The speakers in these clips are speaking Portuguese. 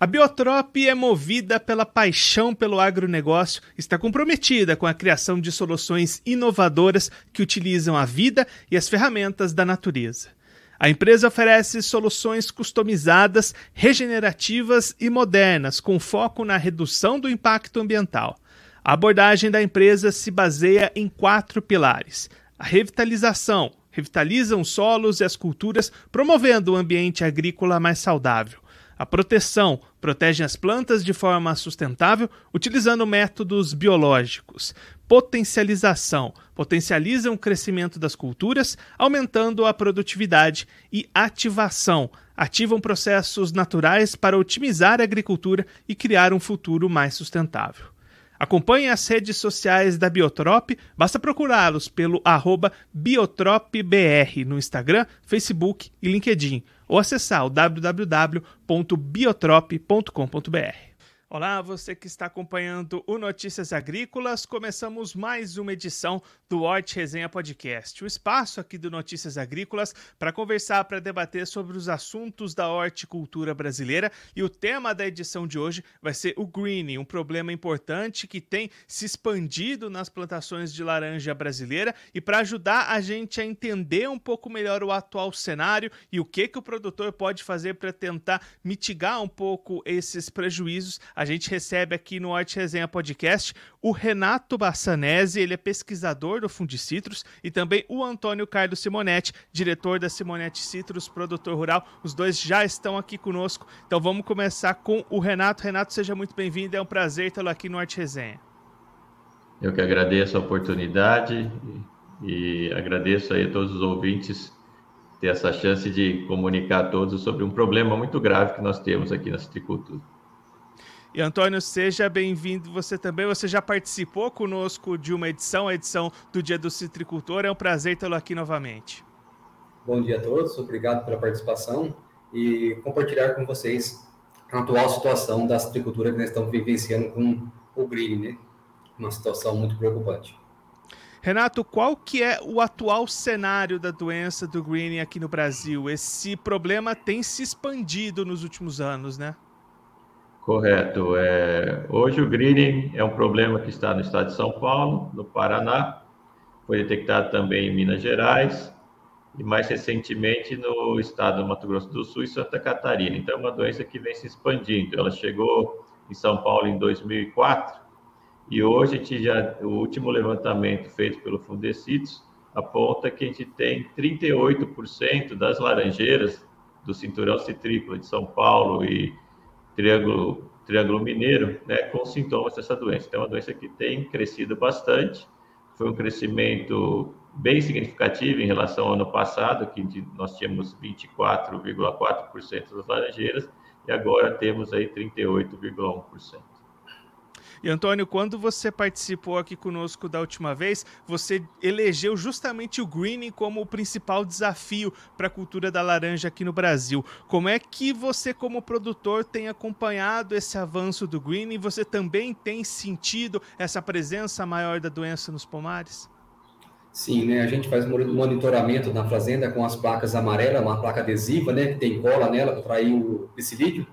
A Biotrop é movida pela paixão pelo agronegócio, está comprometida com a criação de soluções inovadoras que utilizam a vida e as ferramentas da natureza. A empresa oferece soluções customizadas, regenerativas e modernas, com foco na redução do impacto ambiental. A abordagem da empresa se baseia em quatro pilares: a revitalização, revitalizam os solos e as culturas, promovendo um ambiente agrícola mais saudável. A proteção protege as plantas de forma sustentável utilizando métodos biológicos. Potencialização potencializam o crescimento das culturas, aumentando a produtividade. E ativação ativam processos naturais para otimizar a agricultura e criar um futuro mais sustentável. Acompanhe as redes sociais da Biotrop, basta procurá-los pelo arroba biotropbr no Instagram, Facebook e LinkedIn ou acessar o www.biotrop.com.br. Olá, você que está acompanhando o Notícias Agrícolas. Começamos mais uma edição do Hort Resenha Podcast, o espaço aqui do Notícias Agrícolas para conversar, para debater sobre os assuntos da horticultura brasileira. E o tema da edição de hoje vai ser o greening, um problema importante que tem se expandido nas plantações de laranja brasileira. E para ajudar a gente a entender um pouco melhor o atual cenário e o que, que o produtor pode fazer para tentar mitigar um pouco esses prejuízos, a gente recebe aqui no Horte Resenha Podcast o Renato Bassanese, ele é pesquisador do Fundicitrus, e também o Antônio Carlos Simonetti, diretor da Simonetti Citrus, produtor rural. Os dois já estão aqui conosco. Então vamos começar com o Renato. Renato, seja muito bem-vindo, é um prazer tê-lo aqui no Horte Resenha. Eu que agradeço a oportunidade e agradeço aí a todos os ouvintes ter essa chance de comunicar a todos sobre um problema muito grave que nós temos aqui na citricultura. E Antônio, seja bem-vindo você também. Você já participou conosco de uma edição, a edição do Dia do Citricultor. É um prazer tê-lo aqui novamente. Bom dia a todos, obrigado pela participação e compartilhar com vocês a atual situação da citricultura que nós estamos vivenciando com o green, né? Uma situação muito preocupante. Renato, qual que é o atual cenário da doença do green aqui no Brasil? Esse problema tem se expandido nos últimos anos, né? Correto. É, hoje o greening é um problema que está no estado de São Paulo, no Paraná, foi detectado também em Minas Gerais e mais recentemente no estado do Mato Grosso do Sul e Santa Catarina. Então é uma doença que vem se expandindo. Ela chegou em São Paulo em 2004 e hoje a gente já o último levantamento feito pelo Fundecitos aponta que a gente tem 38% das laranjeiras do cinturão citrícola de São Paulo e Triângulo, Triângulo Mineiro, né, com sintomas dessa doença. Então, é uma doença que tem crescido bastante, foi um crescimento bem significativo em relação ao ano passado, que nós tínhamos 24,4% das laranjeiras, e agora temos aí 38,1%. E Antônio, quando você participou aqui conosco da última vez, você elegeu justamente o greening como o principal desafio para a cultura da laranja aqui no Brasil. Como é que você, como produtor, tem acompanhado esse avanço do greening? Você também tem sentido essa presença maior da doença nos pomares? Sim, né? A gente faz monitoramento na fazenda com as placas amarelas, uma placa adesiva, né? Que tem cola nela para atrair o psilídeo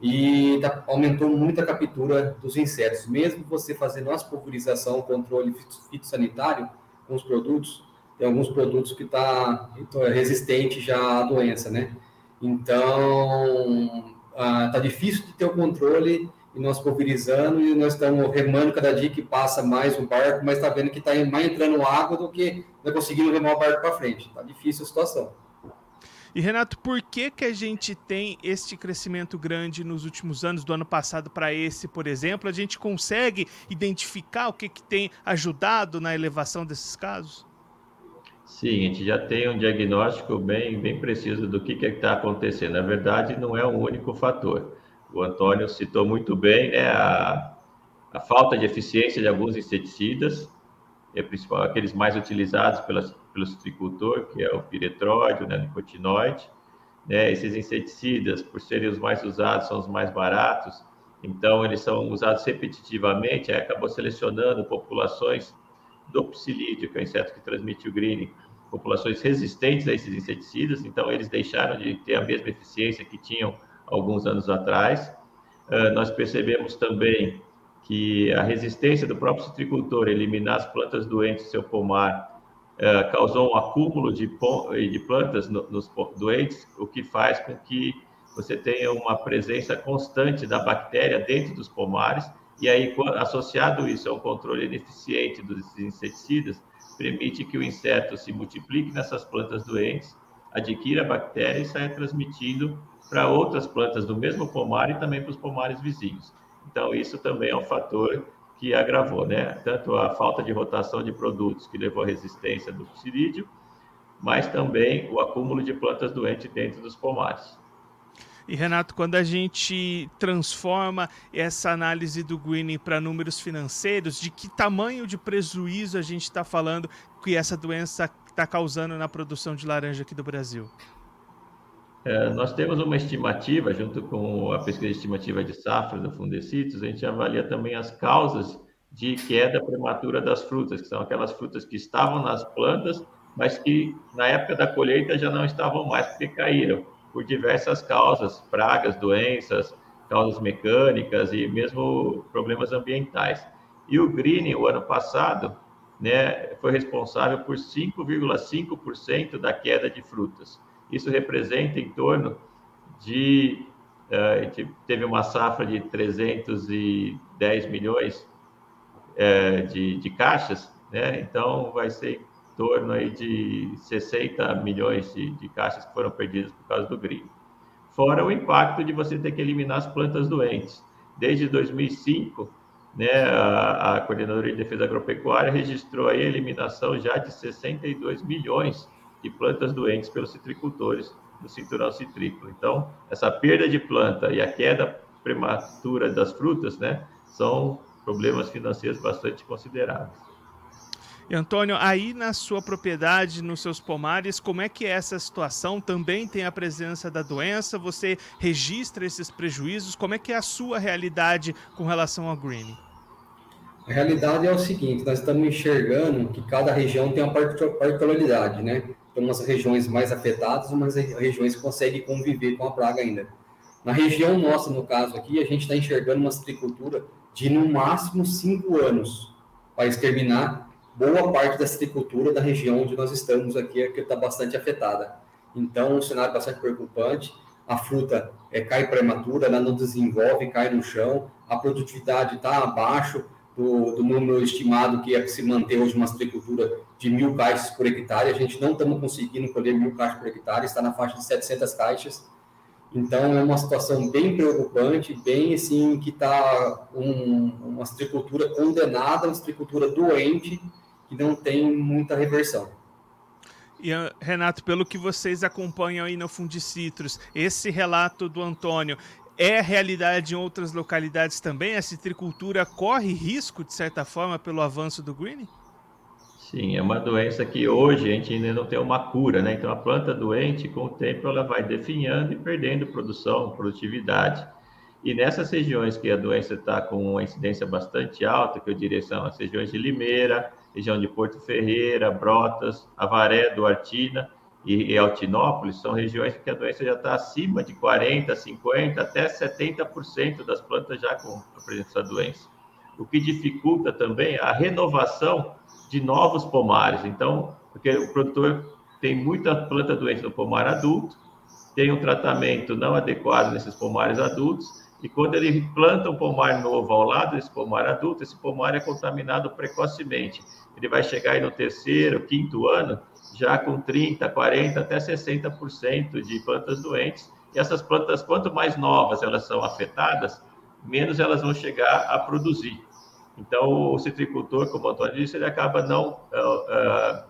e tá, aumentou muito a captura dos insetos. Mesmo você fazendo as pulverização, controle fitossanitário com os produtos, tem alguns produtos que tá então, é resistente já à doença, né? Então, ah, tá difícil de ter o controle e nós pulverizando e nós estamos remando cada dia que passa mais um barco, mas está vendo que está mais entrando água do que não conseguindo remar o barco para frente. Tá difícil a situação. E Renato, por que que a gente tem este crescimento grande nos últimos anos, do ano passado para esse, por exemplo? A gente consegue identificar o que, que tem ajudado na elevação desses casos? Sim, a gente já tem um diagnóstico bem, bem preciso do que está acontecendo. Na verdade, não é um único fator. O Antônio citou muito bem né, a, a falta de eficiência de alguns inseticidas, é principal, aqueles mais utilizados pelas, pelo citricultor, que é o piretróide, o neonicotinoide. Né? Esses inseticidas, por serem os mais usados, são os mais baratos, então eles são usados repetitivamente, aí acabou selecionando populações do psilídeo, que é o inseto que transmite o greening, populações resistentes a esses inseticidas, então eles deixaram de ter a mesma eficiência que tinham alguns anos atrás. uh, nós percebemos também que a resistência do próprio citricultor eliminar as plantas doentes do seu pomar uh, causou um acúmulo de, de plantas no, nos doentes, o que faz com que você tenha uma presença constante da bactéria dentro dos pomares, e aí, associado isso a um controle ineficiente dos inseticidas, permite que o inseto se multiplique nessas plantas doentes, adquira a bactéria e saia transmitindo para outras plantas do mesmo pomar e também para os pomares vizinhos. Então, isso também é um fator que agravou, né? Tanto a falta de rotação de produtos que levou à resistência do psilídeo, mas também o acúmulo de plantas doentes dentro dos pomares. E Renato, quando a gente transforma essa análise do greening para números financeiros, de que tamanho de prejuízo a gente está falando que essa doença está causando na produção de laranja aqui do Brasil? É, nós temos uma estimativa, junto com a pesquisa estimativa de safra do Fundecitos, a gente avalia também as causas de queda prematura das frutas, que são aquelas frutas que estavam nas plantas, mas que na época da colheita já não estavam mais, porque caíram por diversas causas, pragas, doenças, causas mecânicas e mesmo problemas ambientais. E o greening, o ano passado, né, foi responsável por 5,5% da queda de frutas. Isso representa em torno de uh, a gente teve uma safra de 310 milhões uh, de, de caixas, né? Então vai ser torno aí de 60 milhões de, de caixas que foram perdidas por causa do grilo. Fora o impacto de você ter que eliminar as plantas doentes. Desde 2005, né, a, a Coordenadoria de Defesa Agropecuária registrou a eliminação já de 62 milhões de plantas doentes pelos citricultores do cinturão citrícola. Então, essa perda de planta e a queda prematura das frutas, né, são problemas financeiros bastante consideráveis. E Antônio, aí na sua propriedade, nos seus pomares, como é que é essa situação? Também tem a presença da doença? Você registra esses prejuízos? Como é que é a sua realidade com relação ao greening? A realidade é o seguinte, nós estamos enxergando que cada região tem uma particularidade, né? Umas regiões mais afetadas, umas regiões que conseguem conviver com a praga ainda. Na região nossa, no caso aqui, a gente está enxergando uma citricultura de no máximo cinco anos para exterminar boa parte da citricultura da região onde nós estamos aqui é que está bastante afetada. Então, um cenário bastante preocupante. A fruta é, cai prematura, ela não desenvolve, cai no chão. A produtividade está abaixo do, do, número estimado que é que se manter hoje uma citricultura de mil caixas por hectare. A gente não estamos conseguindo colher mil caixas por hectare, está na faixa de 700 caixas. Então, é uma situação bem preocupante, bem assim, que está um, uma citricultura condenada, uma citricultura doente, que não tem muita reversão. E, ah, Renato, pelo que vocês acompanham aí no Fundicitrus, esse relato do Antônio é realidade em outras localidades também? A citricultura corre risco, de certa forma, pelo avanço do green? Sim, é uma doença que hoje a gente ainda não tem uma cura, né? Então, a planta doente, com o tempo, ela vai definhando e perdendo produção, produtividade. E nessas regiões que a doença está com uma incidência bastante alta, que eu diria são as regiões de Limeira, região de Porto Ferreira, Brotas, Avaré, Duartina e, Altinópolis, são regiões que a doença já está acima de 40%, 50%, até 70% das plantas já com a presença da doença. O que dificulta também a renovação de novos pomares. Então, porque o produtor tem muita planta doente no pomar adulto, tem um tratamento não adequado nesses pomares adultos, e quando ele planta um pomar novo ao lado desse pomar adulto, esse pomar é contaminado precocemente. Ele vai chegar aí no terceiro, quinto ano, já com 30, 40, até 60% de plantas doentes. E essas plantas, quanto mais novas elas são afetadas, menos elas vão chegar a produzir. Então, o citricultor, como o Antônio disse, ele acaba não uh, uh,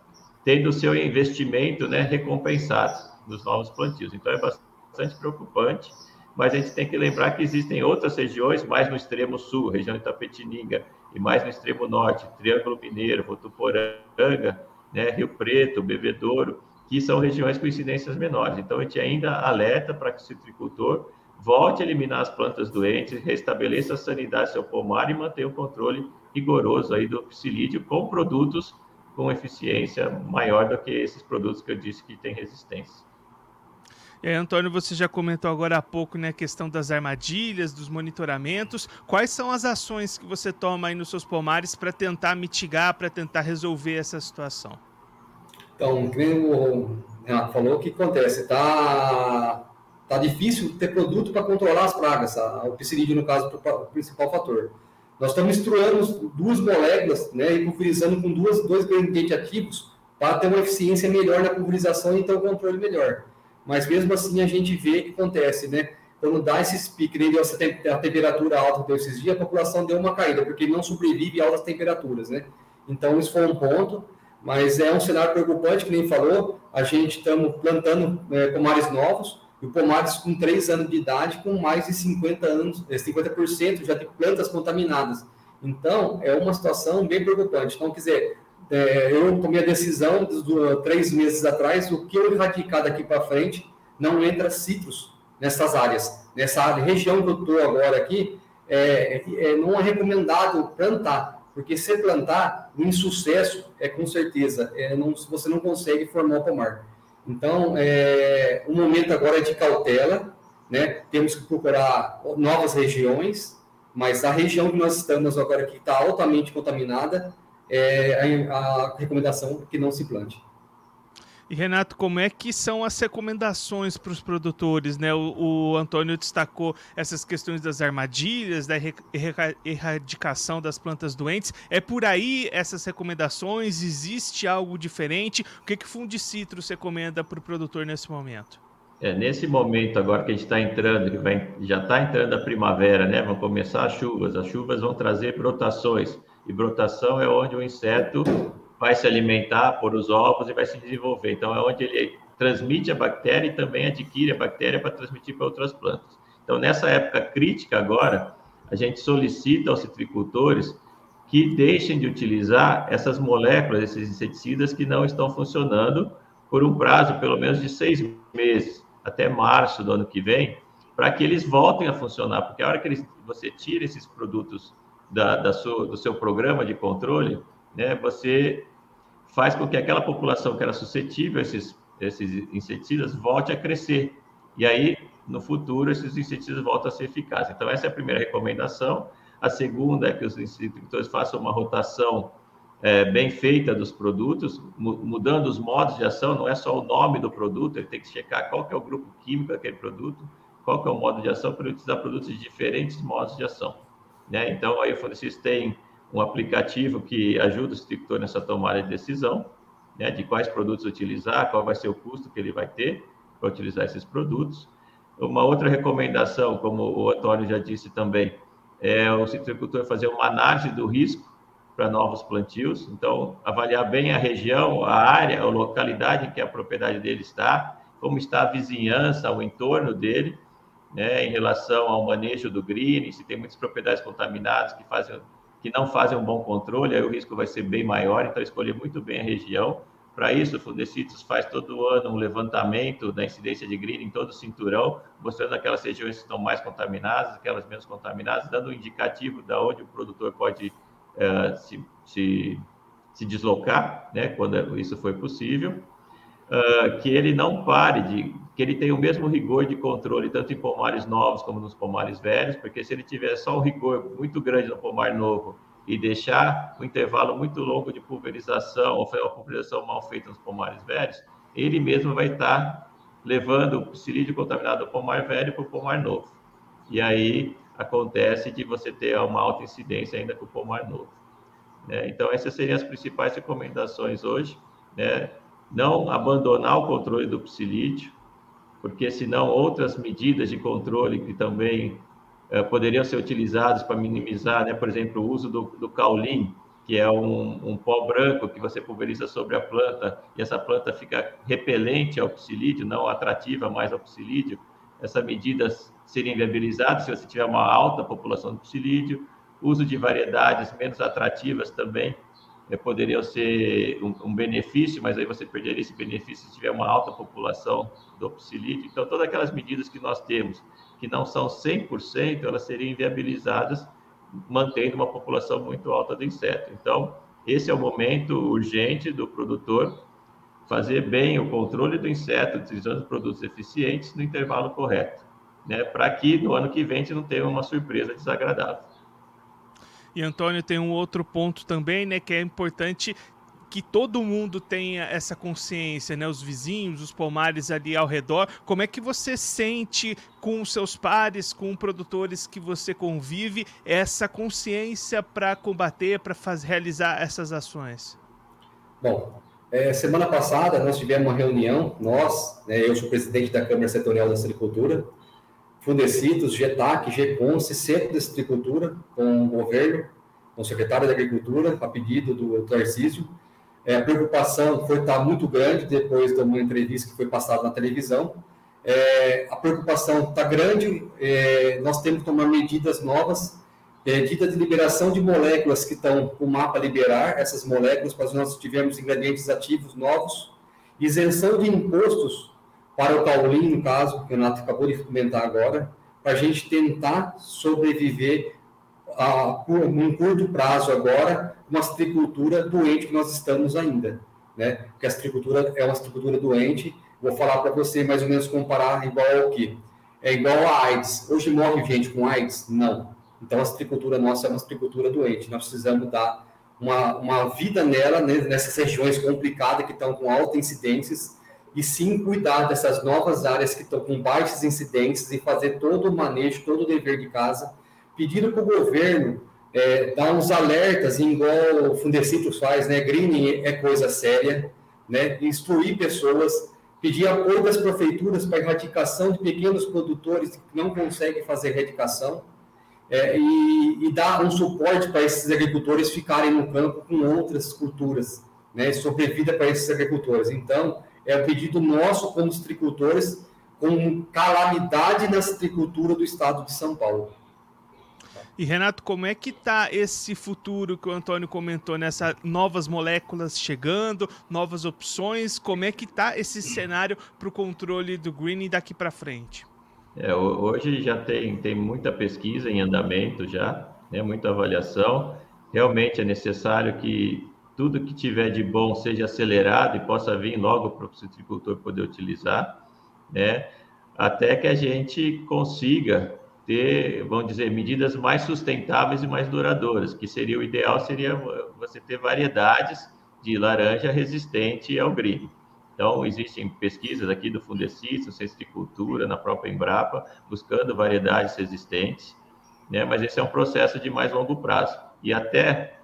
tendo o seu investimento né, recompensado nos novos plantios. Então, é bastante preocupante mas a gente tem que lembrar que existem outras regiões, mais no extremo sul, região de Tapetininga, e mais no extremo norte, Triângulo Mineiro, Votuporanga, né, Rio Preto, Bebedouro, que são regiões com incidências menores. Então, a gente ainda alerta para que o citricultor volte a eliminar as plantas doentes, restabeleça a sanidade do seu pomar e mantenha o controle rigoroso aí do psilídeo com produtos com eficiência maior do que esses produtos que eu disse que têm resistência. E aí, Antônio, você já comentou agora há pouco né, a questão das armadilhas, dos monitoramentos. Quais são as ações que você toma aí nos seus pomares para tentar mitigar, para tentar resolver essa situação? Então, como o Renato falou, o que acontece? Tá, tá difícil ter produto para controlar as pragas. Tá? O psilídeo, no caso, o principal fator. Nós estamos misturando duas moléculas né, e pulverizando com duas, dois ingredientes ativos para ter uma eficiência melhor na pulverização e ter um controle melhor mas mesmo assim a gente vê que acontece, né? Quando dá esses picos, nem deu essa a temperatura alta deu esses dias, a população deu uma caída, porque não sobrevive a altas temperaturas, né? Então, isso foi um ponto, mas é um cenário preocupante, que nem falou, a gente estamos plantando é, pomares novos, e pomares com 3 anos de idade, com mais de 50 anos, 50% é, já de plantas contaminadas. Então, é uma situação bem preocupante. Então, quer dizer, é, eu tomei a decisão do, três meses atrás, o que eu erradicar daqui para frente não entra citros nessas áreas. Nessa área, região que eu estou agora aqui, é, é, não é recomendado plantar, porque se plantar, o insucesso é com certeza, é, não, você não consegue formar o pomar. Então, é, o momento agora é de cautela, né? temos que procurar novas regiões, mas a região que nós estamos agora aqui está altamente contaminada, é a, a recomendação que não se plante. E Renato, como é que são as recomendações para os produtores? Né? O, o, Antônio destacou essas questões das armadilhas, da erradicação das plantas doentes. É por aí essas recomendações? Existe algo diferente? O que, que Fundicitrus recomenda para o produtor nesse momento? É, nesse momento agora que a gente está entrando, que vai, já está entrando a primavera, né? Vão começar as chuvas. As chuvas vão trazer brotações e brotação é onde o inseto vai se alimentar por os ovos e vai se desenvolver. Então, é onde ele transmite a bactéria e também adquire a bactéria para transmitir para outras plantas. Então, nessa época crítica agora, a gente solicita aos citricultores que deixem de utilizar essas moléculas, esses inseticidas que não estão funcionando por um prazo pelo menos de seis meses, até março do ano que vem, para que eles voltem a funcionar, porque a hora que eles, você tira esses produtos da, da sua, do seu programa de controle, né, você faz com que aquela população que era suscetível a esses, esses inseticidas volte a crescer. E aí, no futuro, esses inseticidas voltam a ser eficazes. Então, essa é a primeira recomendação. A segunda é que os inseticidas façam uma rotação é, bem feita dos produtos, mudando os modos de ação, não é só o nome do produto, ele tem que checar qual que é o grupo químico daquele produto, qual que é o modo de ação, para utilizar produtos de diferentes modos de ação. Né? Então, aí o Fundecis tem um aplicativo que ajuda o citricultor nessa tomada de decisão, né, de quais produtos utilizar, qual vai ser o custo que ele vai ter para utilizar esses produtos. Uma outra recomendação, como o Antônio já disse também, é o citricultor fazer uma análise do risco para novos plantios. Então, avaliar bem a região, a área, a localidade em que a propriedade dele está, como está a vizinhança, o entorno dele, né, em relação ao manejo do green, se tem muitas propriedades contaminadas que, fazem, que não fazem um bom controle, aí o risco vai ser bem maior, então escolher muito bem a região. Para isso, o Fundecitos faz todo ano um levantamento da incidência de green em todo o cinturão, mostrando aquelas regiões que estão mais contaminadas, aquelas menos contaminadas, dando um indicativo de onde o produtor pode uh, se, se, se deslocar, né, quando isso for possível uh, que ele não pare de, que ele tenha o mesmo rigor de controle tanto em pomares novos como nos pomares velhos, porque se ele tiver só um rigor muito grande no pomar novo e deixar um intervalo muito longo de pulverização ou uma pulverização mal feita nos pomares velhos, ele mesmo vai estar levando o psilídeo contaminado do pomar velho para o pomar novo. E aí acontece de você ter uma alta incidência ainda com o pomar novo. Né? Então, essas seriam as principais recomendações hoje. Né? não abandonar o controle do psilídeo, porque senão outras medidas de controle que também eh, poderiam ser utilizadas para minimizar, né, por exemplo, o uso do, do caulim, que é um, um, pó branco que você pulveriza sobre a planta e essa planta fica repelente ao psilídeo, não atrativa mais ao psilídeo. Essas medidas seriam viabilizadas se você tiver uma alta população de psilídeo, uso de variedades menos atrativas também, é, poderiam ser um, um, benefício, mas aí você perderia esse benefício se tiver uma alta população do psilídeo. Então, todas aquelas medidas que nós temos, que não são 100%, elas seriam inviabilizadas mantendo uma população muito alta de inseto. Então, esse é o momento urgente do produtor fazer bem o controle do inseto, utilizando produtos eficientes no intervalo correto, né? Para que no ano que vem a gente não tenha uma surpresa desagradável. E Antônio tem um outro ponto também, né, que é importante que todo mundo tenha essa consciência, né? Os vizinhos, os pomares ali ao redor. Como é que você sente com seus pares, com produtores que você convive, essa consciência para combater, para realizar essas ações? Bom, é, semana passada nós tivemos uma reunião, nós, né, eu sou presidente da Câmara Setorial da Agricultura, Fundecitos, GETAC, GECONSE, Centro de Agricultura, com o governo, com o secretário da Agricultura, a pedido do Tarcísio, é, a preocupação foi estar muito grande depois de uma entrevista que foi passada na televisão. É, a preocupação está grande, é, nós temos que tomar medidas novas, é, medidas de liberação de moléculas que estão o mapa liberar, essas moléculas, para nós tivermos ingredientes ativos novos, isenção de impostos para o caulin, no caso, que o Renato acabou de comentar agora, para a gente tentar sobreviver a, num curto prazo agora, uma citricultura doente que nós estamos ainda, né? Porque a citricultura é uma citricultura doente. Vou falar para você mais ou menos comparar igual ao que é igual a AIDS. Hoje morre gente com AIDS? Não. Então a citricultura nossa é uma citricultura doente. Nós precisamos dar uma, uma vida nela, né, nessas regiões complicadas que estão com altas incidências e sim cuidar dessas novas áreas que estão com baixas incidências e fazer todo o manejo, todo o dever de casa pedindo para o governo é, dar uns alertas, igual o Fundecitos faz, né? Greening é coisa séria, né? Instruir pessoas, pedir apoio das prefeituras para erradicação de pequenos produtores que não conseguem fazer erradicação é, e, e, dar um suporte para esses agricultores ficarem no campo com outras culturas, né? Sobrevida para esses agricultores. Então, é o pedido nosso como citricultores com calamidade na citricultura do estado de São Paulo. E Renato, como é que tá esse futuro que o Antônio comentou nessas novas moléculas chegando, novas opções? Como é que tá esse cenário para o controle do green daqui para frente? É, hoje já tem, tem muita pesquisa em andamento já, né, muita avaliação. Realmente é necessário que tudo que tiver de bom seja acelerado e possa vir logo para o citricultor poder utilizar, né? Até que a gente consiga ter, vamos dizer, medidas mais sustentáveis e mais duradouras, que seria o ideal seria você ter variedades de laranja resistente ao green. Então, existem pesquisas aqui do Fundecisto, do Centro de Cultura, na própria Embrapa, buscando variedades resistentes, né? mas esse é um processo de mais longo prazo. E até,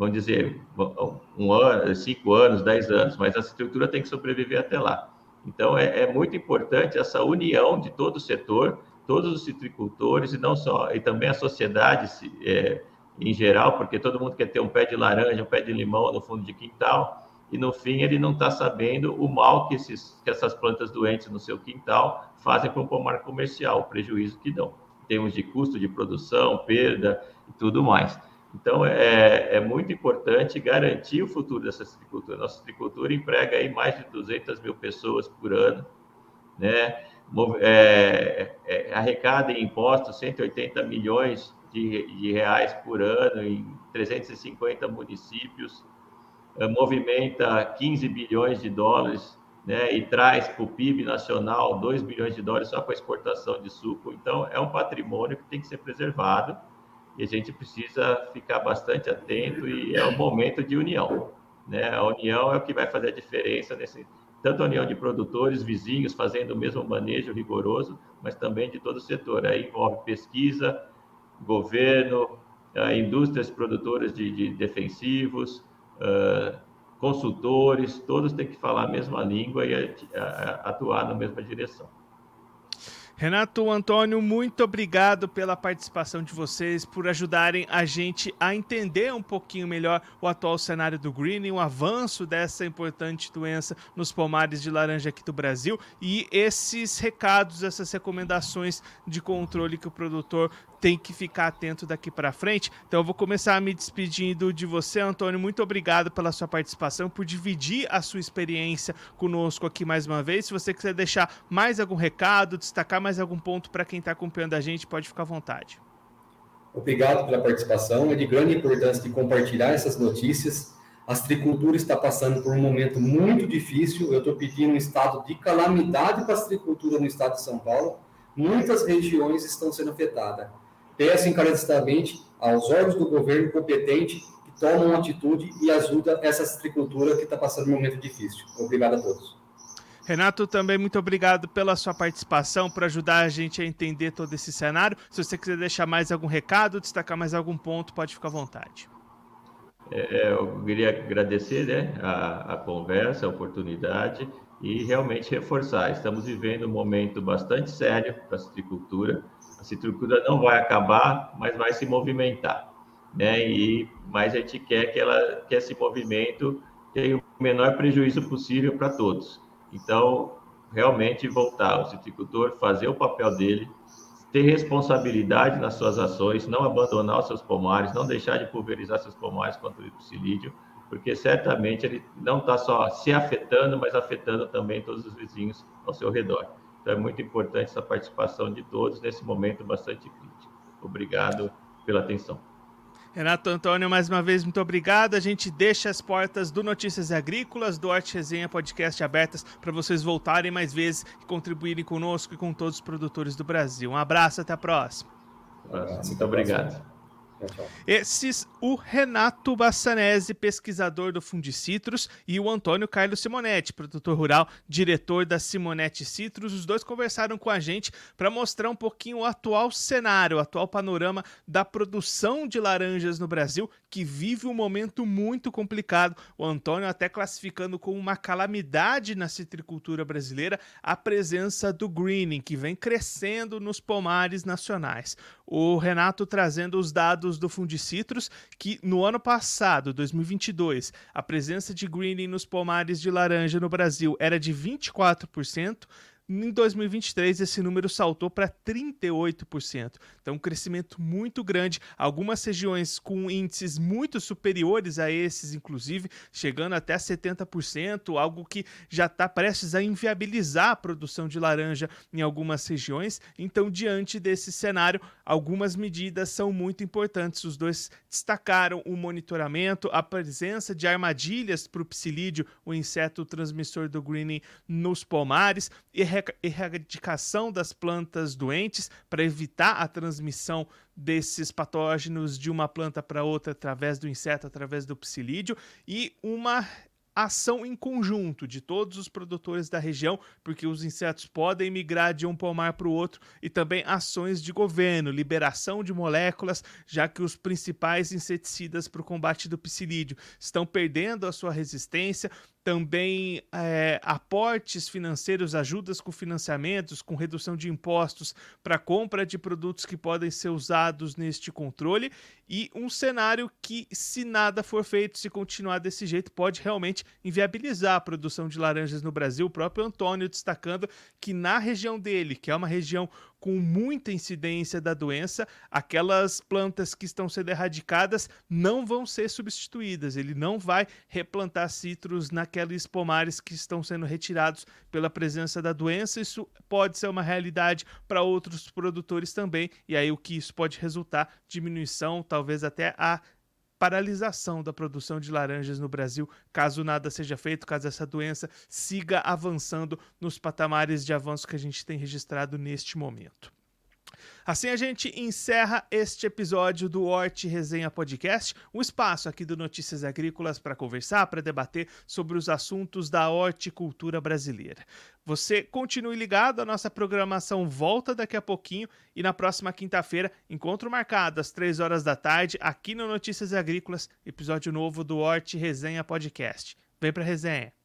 vamos dizer, um ano, cinco anos, dez anos, mas a estrutura tem que sobreviver até lá. Então, é, é muito importante essa união de todo o setor, todos os citricultores e não só, e também a sociedade é, em geral, porque todo mundo quer ter um pé de laranja, um pé de limão no fundo de quintal, e no fim ele não está sabendo o mal que, esses, que essas plantas doentes no seu quintal fazem para o pomar comercial, o prejuízo que dão, em termos de custo de produção, perda e tudo mais. Então, é, é muito importante garantir o futuro dessa citricultura. Nossa citricultura emprega aí mais de 200 mil pessoas por ano, né? é, é, arrecada em impostos 180 milhões de, de, reais por ano em 350 municípios, é, movimenta 15 bilhões de dólares né, e traz para o PIB nacional 2 bilhões de dólares só com a exportação de suco. Então, é um patrimônio que tem que ser preservado e a gente precisa ficar bastante atento e é um momento de união. Né? A união é o que vai fazer a diferença nesse tanto a união de produtores, vizinhos, fazendo o mesmo manejo rigoroso, mas também de todo o setor. Aí envolve pesquisa, governo, uh, indústrias produtoras de, de defensivos, uh, consultores, todos têm que falar a mesma língua e atuar na mesma direção. Renato Antônio, muito obrigado pela participação de vocês, por ajudarem a gente a entender um pouquinho melhor o atual cenário do greening, o avanço dessa importante doença nos pomares de laranja aqui do Brasil. E esses recados, essas recomendações de controle que o produtor tem que ficar atento daqui para frente. Então eu vou começar me despedindo de você, Antônio. Muito obrigado pela sua participação, por dividir a sua experiência conosco aqui mais uma vez. Se você quiser deixar mais algum recado, destacar mais algum ponto para quem está acompanhando a gente, pode ficar à vontade. Obrigado pela participação. É de grande importância de compartilhar essas notícias. A citricultura está passando por um momento muito difícil. Eu estou pedindo um estado de calamidade para a citricultura no estado de São Paulo. Muitas regiões estão sendo afetadas. Peço encarecidamente aos órgãos do governo competente que tomam atitude e ajudam essa citricultura que está passando um momento difícil. Obrigado a todos. Renato, também muito obrigado pela sua participação, por ajudar a gente a entender todo esse cenário. Se você quiser deixar mais algum recado, destacar mais algum ponto, pode ficar à vontade. É, eu queria agradecer né, a, a conversa, a oportunidade e realmente reforçar. Estamos vivendo um momento bastante sério para a citricultura. A citricultura não vai acabar, mas vai se movimentar. Né? E, mas a gente quer que, ela, que esse movimento tenha o menor prejuízo possível para todos. Então, realmente voltar o citricultor, fazer o papel dele, ter responsabilidade nas suas ações, não abandonar os seus pomares, não deixar de pulverizar seus pomares contra o ipsilídeo, porque certamente ele não está só se afetando, mas afetando também todos os vizinhos ao seu redor. Então é muito importante essa participação de todos nesse momento bastante crítico. Obrigado pela atenção. Renato Antônio, mais uma vez, muito obrigado. A gente deixa as portas do Notícias Agrícolas, do Arte Resenha Podcast abertas para vocês voltarem mais vezes e contribuírem conosco e com todos os produtores do Brasil. Um abraço, até a próxima. Um abraço, muito obrigado. Esses, o Renato Bassanese, pesquisador do Fundicitrus, e o Antônio Carlos Simonetti, produtor rural, diretor da Simonetti Citrus. Os dois conversaram com a gente para mostrar um pouquinho o atual cenário, o atual panorama da produção de laranjas no Brasil, que vive um momento muito complicado. O Antônio até classificando como uma calamidade na citricultura brasileira a presença do greening, que vem crescendo nos pomares nacionais. O Renato trazendo os dados dados do Fundicitrus que no ano passado, 2022, a presença de greening nos pomares de laranja no Brasil era de 24%, em 2023, esse número saltou para 38%. Então, um crescimento muito grande. Algumas regiões com índices muito superiores a esses, inclusive, chegando até 70%, algo que já está prestes a inviabilizar a produção de laranja em algumas regiões. Então, diante desse cenário, algumas medidas são muito importantes. Os dois destacaram o monitoramento, a presença de armadilhas para o psilídeo, o inseto transmissor do greening, nos pomares e erradicação das plantas doentes para evitar a transmissão desses patógenos de uma planta para outra através do inseto, através do psilídeo e uma ação em conjunto de todos os produtores da região, porque os insetos podem migrar de um pomar para o outro, e também ações de governo, liberação de moléculas, já que os principais inseticidas para o combate do psilídeo estão perdendo a sua resistência, também é, aportes financeiros, ajudas com financiamentos, com redução de impostos para compra de produtos que podem ser usados neste controle e um cenário que, se nada for feito, se continuar desse jeito, pode realmente inviabilizar a produção de laranjas no Brasil. O próprio Antônio destacando que na região dele, que é uma região com muita incidência da doença, aquelas plantas que estão sendo erradicadas não vão ser substituídas. Ele não vai replantar citros naqueles pomares que estão sendo retirados pela presença da doença. Isso pode ser uma realidade para outros produtores também, e aí o que isso pode resultar diminuição, talvez até a paralisação da produção de laranjas no Brasil, caso nada seja feito, caso essa doença siga avançando nos patamares de avanço que a gente tem registrado neste momento. Assim a gente encerra este episódio do Horti Resenha Podcast, um espaço aqui do Notícias Agrícolas para conversar, para debater sobre os assuntos da horticultura brasileira. Você continue ligado, a nossa programação volta daqui a pouquinho e na próxima quinta-feira, encontro marcado às três horas da tarde aqui no Notícias Agrícolas, episódio novo do Horti Resenha Podcast. Vem para resenha.